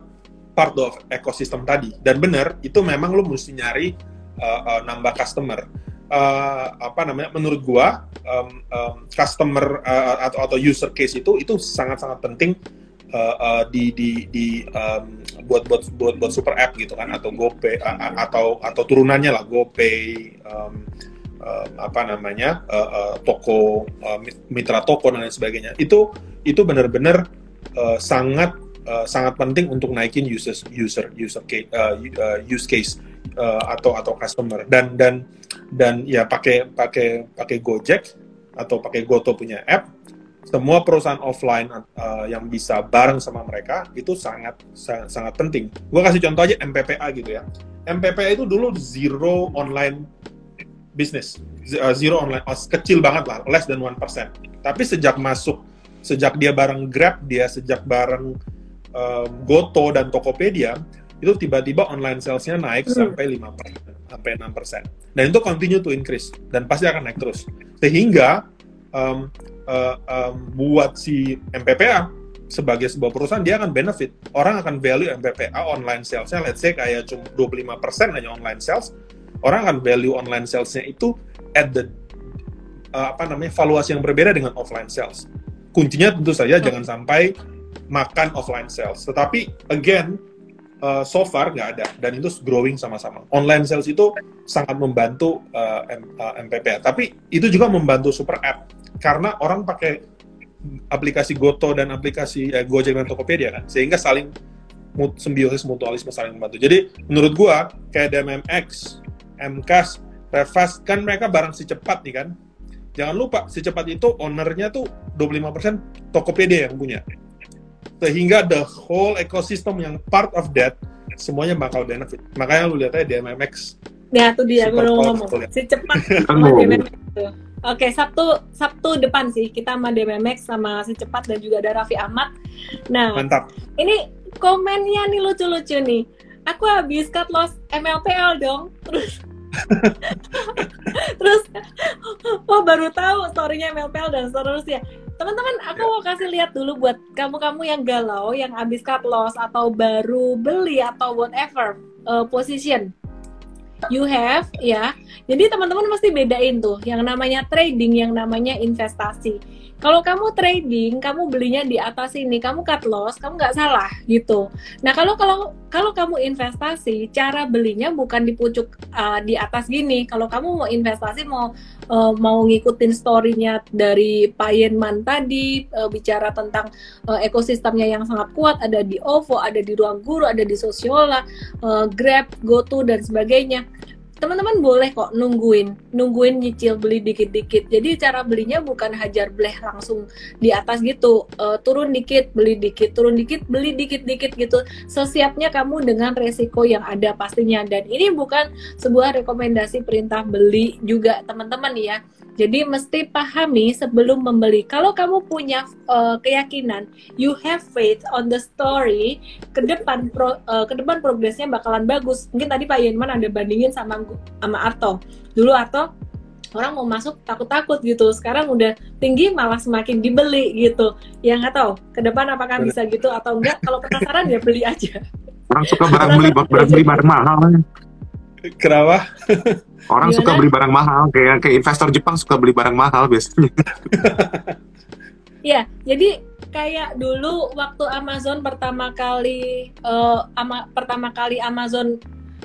part of ekosistem tadi. Dan benar itu memang lu mesti nyari uh, uh, nambah customer uh, apa namanya menurut gua um, um, customer uh, atau atau user case itu itu sangat sangat penting uh, uh, di di di um, buat buat buat buat super app gitu kan atau GoPay uh, atau atau turunannya lah GoPay um, uh, apa namanya uh, uh, toko uh, mitra toko dan lain sebagainya. Itu itu benar-benar uh, sangat uh, sangat penting untuk naikin user user user case, uh, use case uh, atau atau customer. Dan dan dan ya pakai pakai pakai Gojek atau pakai Goto punya app semua perusahaan offline uh, yang bisa bareng sama mereka itu sangat sangat, sangat penting. Gue kasih contoh aja MPPA gitu ya. MPPA itu dulu zero online business, uh, zero online, kecil banget lah, less than one percent. Tapi sejak masuk, sejak dia bareng Grab, dia sejak bareng um, Goto dan Tokopedia itu tiba-tiba online salesnya naik hmm. sampai 5 sampai 6 persen. Dan itu continue to increase dan pasti akan naik terus. Sehingga um, uh, um, buat si MPPA sebagai sebuah perusahaan dia akan benefit. Orang akan value MPPA online salesnya let's say kayak cuma 25 persen hanya online sales orang akan value online salesnya itu at the uh, apa namanya valuasi yang berbeda dengan offline sales. Kuncinya tentu saja oh. jangan sampai makan offline sales. Tetapi again uh, so far nggak ada dan itu growing sama-sama. Online sales itu sangat membantu uh, M, uh, MPP. Tapi itu juga membantu super app karena orang pakai aplikasi Goto dan aplikasi eh, Gojek dan Tokopedia kan, sehingga saling mut, simbiosis mutualisme saling membantu. Jadi menurut gua kayak DMMX, MKAS, Revast kan mereka barang si cepat nih kan. Jangan lupa si cepat itu ownernya tuh 25% Tokopedia yang punya sehingga the whole ecosystem yang part of that semuanya bakal benefit. Makanya lu lihat aja DMMX ya tuh dia gue ngomong. si cepat. Sama DMMX tuh oke Sabtu Sabtu depan sih kita sama DMMX sama si cepat dan juga ada Raffi Ahmad. Nah mantap. ini komennya nih lucu-lucu nih. Aku habis cut loss MLPL dong. Terus terus oh baru tahu storynya MLPL dan seterusnya teman-teman aku mau kasih lihat dulu buat kamu-kamu yang galau yang habis cut loss atau baru beli atau whatever uh, position. You have ya. Jadi teman-teman mesti bedain tuh yang namanya trading yang namanya investasi kalau kamu trading, kamu belinya di atas ini, kamu cut loss, kamu nggak salah gitu. Nah kalau kalau kalau kamu investasi, cara belinya bukan di pucuk uh, di atas gini. Kalau kamu mau investasi, mau uh, mau ngikutin storynya dari Pak Yenman tadi, uh, bicara tentang uh, ekosistemnya yang sangat kuat, ada di OVO, ada di Ruang Guru, ada di Sosiola, uh, Grab, GoTo dan sebagainya teman-teman boleh kok nungguin nungguin nyicil beli dikit-dikit. Jadi cara belinya bukan hajar bleh langsung di atas gitu. Uh, turun dikit beli dikit turun dikit beli dikit-dikit gitu. Sesiapnya kamu dengan resiko yang ada pastinya. Dan ini bukan sebuah rekomendasi perintah beli juga teman-teman ya. Jadi mesti pahami sebelum membeli. Kalau kamu punya uh, keyakinan, you have faith on the story, ke depan pro, uh, ke depan progresnya bakalan bagus. Mungkin tadi Pak Yenman ada bandingin sama sama Arto. Dulu Arto orang mau masuk takut-takut gitu. Sekarang udah tinggi malah semakin dibeli gitu. Yang nggak tahu ke depan apakah bisa gitu atau enggak. Kalau penasaran ya beli aja. Orang suka barang beli barang beli barang mahal. Kenapa? Orang Gimana? suka beli barang mahal, kayak kayak investor Jepang suka beli barang mahal biasanya. Iya, jadi kayak dulu waktu Amazon pertama kali uh, ama, pertama kali Amazon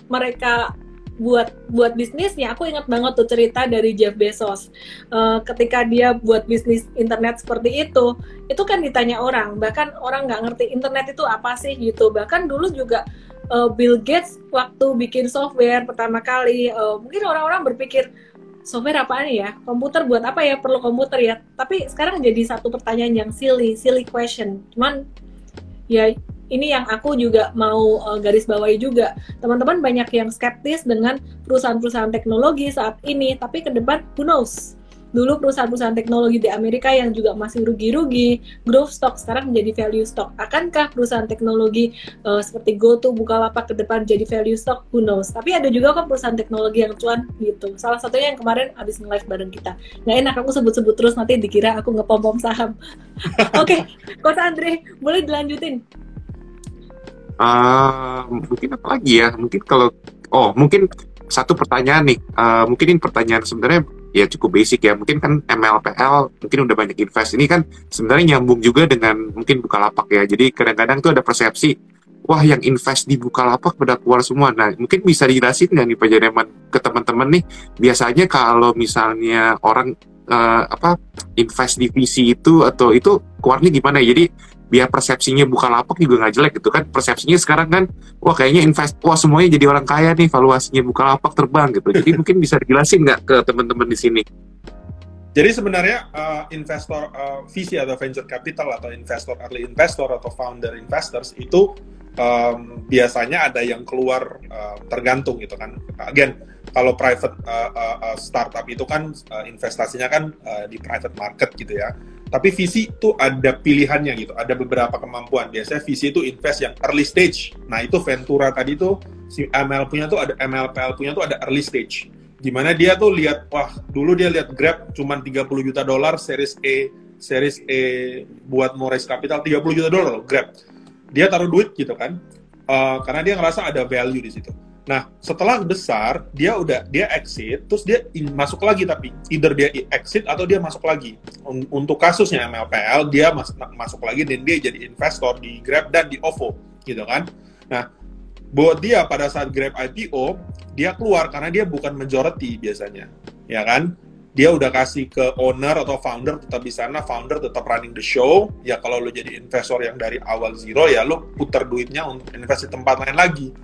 mereka buat buat bisnisnya aku ingat banget tuh cerita dari Jeff Bezos. Uh, ketika dia buat bisnis internet seperti itu itu kan ditanya orang bahkan orang nggak ngerti internet itu apa sih gitu. Bahkan dulu juga uh, Bill Gates waktu bikin software pertama kali uh, mungkin orang-orang berpikir software apaan ya? Komputer buat apa ya? Perlu komputer ya? Tapi sekarang jadi satu pertanyaan yang silly silly question. Cuman ya ini yang aku juga mau uh, garis bawahi juga teman-teman banyak yang skeptis dengan perusahaan-perusahaan teknologi saat ini tapi ke depan who knows dulu perusahaan-perusahaan teknologi di Amerika yang juga masih rugi-rugi, growth stock sekarang menjadi value stock. Akankah perusahaan teknologi uh, seperti GoTo, Bukalapak ke depan jadi value stock? Who knows? Tapi ada juga kok perusahaan teknologi yang cuan gitu. Salah satunya yang kemarin habis nge-live bareng kita. Nggak enak aku sebut-sebut terus nanti dikira aku ngepom-pom saham. Oke, okay, Coach Andre, boleh dilanjutin? Uh, mungkin apa lagi ya? Mungkin kalau oh mungkin satu pertanyaan nih. Uh, mungkin ini pertanyaan sebenarnya ya cukup basic ya. Mungkin kan MLPL mungkin udah banyak invest. Ini kan sebenarnya nyambung juga dengan mungkin Bukalapak ya. Jadi kadang-kadang tuh ada persepsi wah yang invest di Bukalapak pada keluar semua. Nah mungkin bisa dijelasin nggak nih Pak Jareman ke teman-teman nih? Biasanya kalau misalnya orang uh, apa invest di VC itu atau itu keluarnya gimana? Jadi biar persepsinya buka lapak juga nggak jelek gitu kan persepsinya sekarang kan wah kayaknya invest wah semuanya jadi orang kaya nih valuasinya buka lapak terbang gitu jadi mungkin bisa dijelasin nggak ke teman-teman di sini jadi sebenarnya uh, investor uh, VC atau venture capital atau investor early investor atau founder investors itu um, biasanya ada yang keluar uh, tergantung gitu kan. Again, kalau private uh, uh, startup itu kan uh, investasinya kan uh, di private market gitu ya. Tapi VC itu ada pilihannya gitu, ada beberapa kemampuan. Biasanya VC itu invest yang early stage. Nah itu Ventura tadi tuh si ML punya tuh ada MLPL punya tuh ada early stage. Gimana dia tuh lihat, wah dulu dia lihat Grab cuma 30 juta dolar series E, series E buat mau raise capital 30 juta dolar Grab. Dia taruh duit gitu kan, uh, karena dia ngerasa ada value di situ Nah, setelah besar, dia udah dia exit, terus dia in, masuk lagi tapi either dia exit atau dia masuk lagi. Un, untuk kasusnya MLPL, dia mas, masuk lagi dan dia jadi investor di Grab dan di OVO, gitu kan. Nah, buat dia pada saat Grab IPO, dia keluar karena dia bukan majority biasanya, ya kan? Dia udah kasih ke owner atau founder tetap di sana, founder tetap running the show. Ya kalau lo jadi investor yang dari awal zero, ya lo putar duitnya untuk invest di tempat lain lagi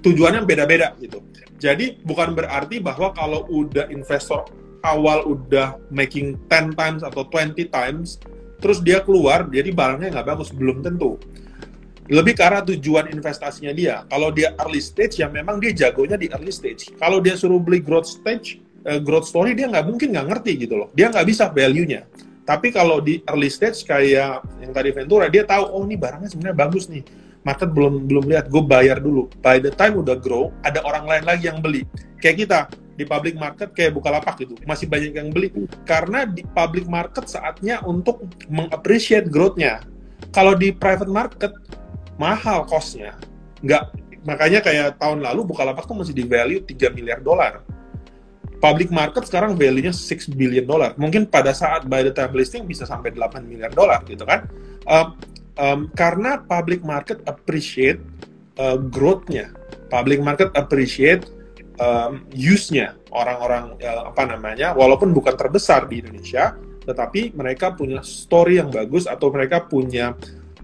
tujuannya beda-beda gitu. Jadi bukan berarti bahwa kalau udah investor awal udah making 10 times atau 20 times, terus dia keluar, jadi barangnya nggak bagus, belum tentu. Lebih arah tujuan investasinya dia. Kalau dia early stage, ya memang dia jagonya di early stage. Kalau dia suruh beli growth stage, uh, growth story, dia nggak mungkin nggak ngerti gitu loh. Dia nggak bisa value-nya. Tapi kalau di early stage kayak yang tadi Ventura, dia tahu, oh ini barangnya sebenarnya bagus nih market belum belum lihat gue bayar dulu. By the time udah grow ada orang lain lagi yang beli. Kayak kita di public market kayak Bukalapak gitu masih banyak yang beli. Karena di public market saatnya untuk mengappreciate growth-nya. Kalau di private market mahal costnya. Nggak makanya kayak tahun lalu Bukalapak tuh masih di value 3 miliar dolar. Public market sekarang value-nya 6 billion dolar. Mungkin pada saat by the time listing bisa sampai 8 miliar dolar gitu kan. Uh, um, karena public market appreciate uh, growth-nya, public market appreciate um, use-nya orang-orang uh, apa namanya, walaupun bukan terbesar di Indonesia, tetapi mereka punya story yang bagus atau mereka punya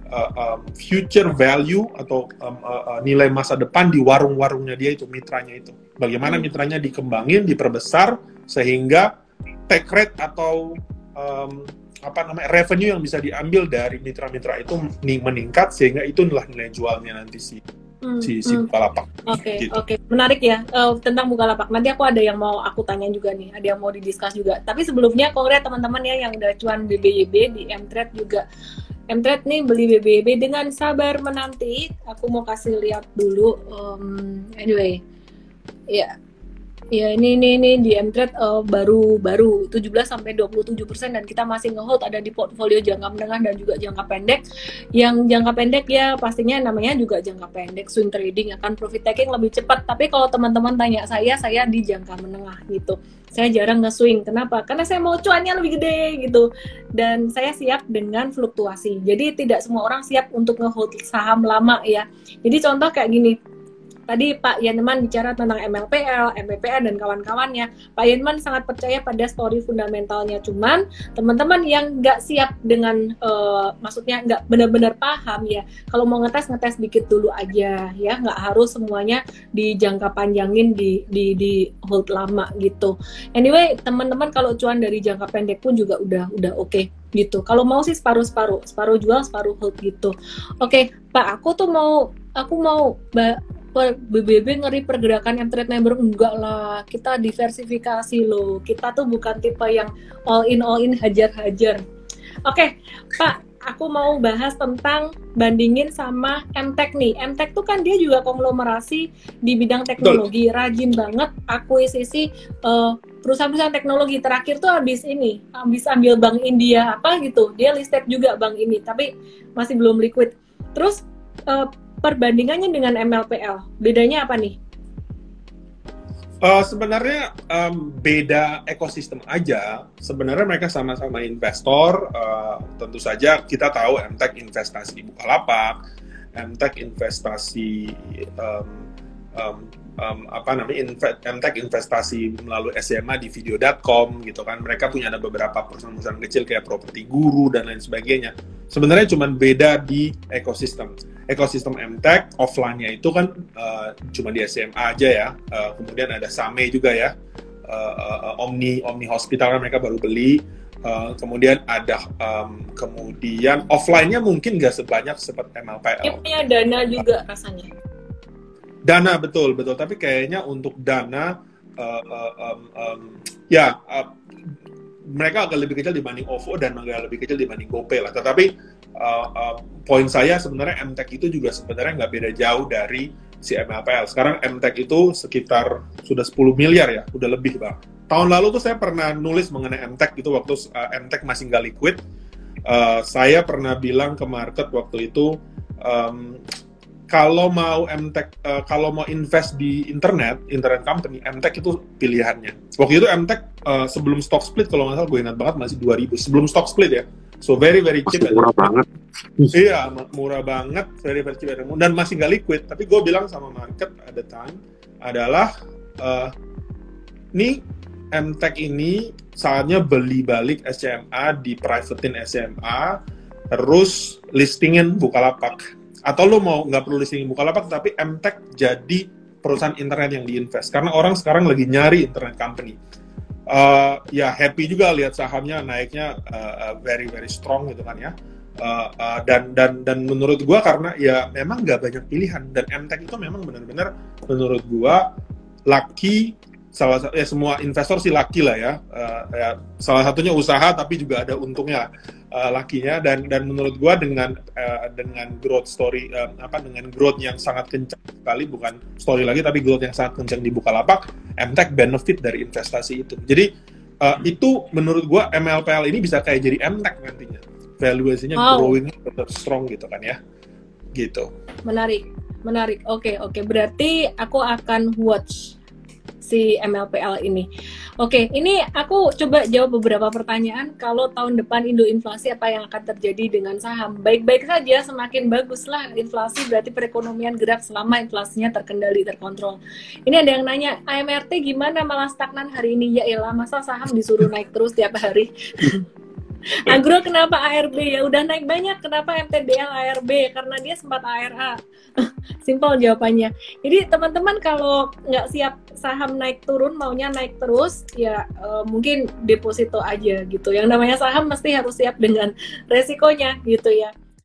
uh, um, future value atau um, uh, uh, nilai masa depan di warung-warungnya dia itu mitranya itu. Bagaimana hmm. mitranya dikembangin, diperbesar sehingga take rate atau um, apa namanya revenue yang bisa diambil dari mitra-mitra itu meningkat sehingga itu adalah nilai jualnya nanti si hmm, si si hmm. Bukalapak. Oke okay, gitu. oke okay. menarik ya uh, tentang Bukalapak. Nanti aku ada yang mau aku tanya juga nih, ada yang mau didiskus juga. Tapi sebelumnya kongres teman-teman ya yang udah cuan BBYB di Mtrade juga. Mtrade nih beli BBYB dengan sabar menanti. Aku mau kasih lihat dulu. Um, anyway, ya Ya ini ini ini di Mtrade uh, baru baru 17 sampai 27 persen dan kita masih ngehold ada di portfolio jangka menengah dan juga jangka pendek. Yang jangka pendek ya pastinya namanya juga jangka pendek swing trading akan profit taking lebih cepat. Tapi kalau teman-teman tanya saya, saya di jangka menengah gitu. Saya jarang nge-swing. Kenapa? Karena saya mau cuannya lebih gede gitu. Dan saya siap dengan fluktuasi. Jadi tidak semua orang siap untuk ngehold saham lama ya. Jadi contoh kayak gini, Tadi Pak Yaneman bicara tentang MLPL, MPPR dan kawan-kawannya. Pak Yaneman sangat percaya pada story fundamentalnya. Cuman teman-teman yang nggak siap dengan, uh, maksudnya nggak benar-benar paham ya. Kalau mau ngetes ngetes dikit dulu aja ya, nggak harus semuanya dijangka panjangin di di di hold lama gitu. Anyway, teman-teman kalau cuan dari jangka pendek pun juga udah udah oke. Okay gitu. Kalau mau sih separuh-separuh, separuh jual, separuh hold gitu. Oke, Pak, aku tuh mau aku mau BBB ngeri pergerakan yang trade number enggak lah. Kita diversifikasi loh. Kita tuh bukan tipe yang all in all in hajar-hajar. Oke okay, Pak aku mau bahas tentang bandingin sama MTech nih. MTech tuh kan dia juga konglomerasi di bidang teknologi. Betul. rajin banget akuisisi uh, perusahaan-perusahaan teknologi. Terakhir tuh habis ini habis ambil bank India apa gitu. Dia listed juga bank ini tapi masih belum liquid. Terus uh, perbandingannya dengan MLPL, bedanya apa nih? Uh, sebenarnya um, beda ekosistem aja. Sebenarnya mereka sama-sama investor. Uh, tentu saja kita tahu MTech investasi Bukalapak, MTech investasi um, um, um, apa namanya MTech investasi melalui SMA di video.com gitu kan. Mereka punya ada beberapa perusahaan-perusahaan kecil kayak properti guru dan lain sebagainya. Sebenarnya cuma beda di ekosistem ekosistem MTech offline-nya itu kan uh, cuma di SMA aja ya. Uh, kemudian ada Same juga ya. Uh, uh, Omni Omni Hospital kan mereka baru beli. Uh, kemudian ada um, kemudian offline-nya mungkin nggak sebanyak seperti MLPL. Dia punya dana juga uh, rasanya. Dana betul betul, tapi kayaknya untuk dana uh, um, um, ya uh, mereka agak lebih kecil dibanding OVO dan agak lebih kecil dibanding GoPay lah. Tetapi uh, uh, poin saya sebenarnya MTech itu juga sebenarnya nggak beda jauh dari si MLPL. Sekarang MTech itu sekitar sudah 10 miliar ya, udah lebih bang. Tahun lalu tuh saya pernah nulis mengenai MTech itu waktu uh, MTech masih nggak liquid. Uh, saya pernah bilang ke market waktu itu um, kalau mau MTech, uh, kalau mau invest di internet, internet company, MTech itu pilihannya. Waktu itu MTech uh, sebelum stock split, kalau nggak salah gue ingat banget masih 2000, sebelum stock split ya. So very very cheap. Masih murah banget. Iya, murah banget, very very cheap dan masih nggak liquid. Tapi gue bilang sama market at the time adalah, uh, nih MTech ini saatnya beli balik SMA di privatein SMA, terus listingin Bukalapak atau lo mau nggak perlu listing lapak tapi MTech jadi perusahaan internet yang diinvest. Karena orang sekarang lagi nyari internet company. Uh, ya happy juga lihat sahamnya naiknya uh, very very strong gitu kan ya. Uh, uh, dan dan dan menurut gua karena ya memang nggak banyak pilihan. Dan MTech itu memang benar-benar menurut gua lucky salah ya semua investor sih laki lah ya. Uh, ya salah satunya usaha tapi juga ada untungnya uh, lakinya dan dan menurut gua dengan uh, dengan growth story uh, apa dengan growth yang sangat kencang sekali bukan story lagi tapi growth yang sangat kencang di Bukalapak, MTech benefit dari investasi itu. Jadi uh, itu menurut gua MLPL ini bisa kayak jadi MTech nantinya. Valuasinya wow. growing tetap strong gitu kan ya. Gitu. Menarik. Menarik. Oke, okay, oke. Okay. Berarti aku akan watch si MLPL ini. Oke, ini aku coba jawab beberapa pertanyaan. Kalau tahun depan Indo inflasi apa yang akan terjadi dengan saham? Baik-baik saja, semakin baguslah inflasi berarti perekonomian gerak selama inflasinya terkendali, terkontrol. Ini ada yang nanya, AMRT gimana malah stagnan hari ini? Ya elah, masa saham disuruh naik terus tiap hari? Agro kenapa ARB ya udah naik banyak kenapa MTBL ARB karena dia sempat ARA simpel jawabannya. Jadi teman-teman kalau nggak siap saham naik turun maunya naik terus ya uh, mungkin deposito aja gitu. Yang namanya saham mesti harus siap dengan resikonya gitu ya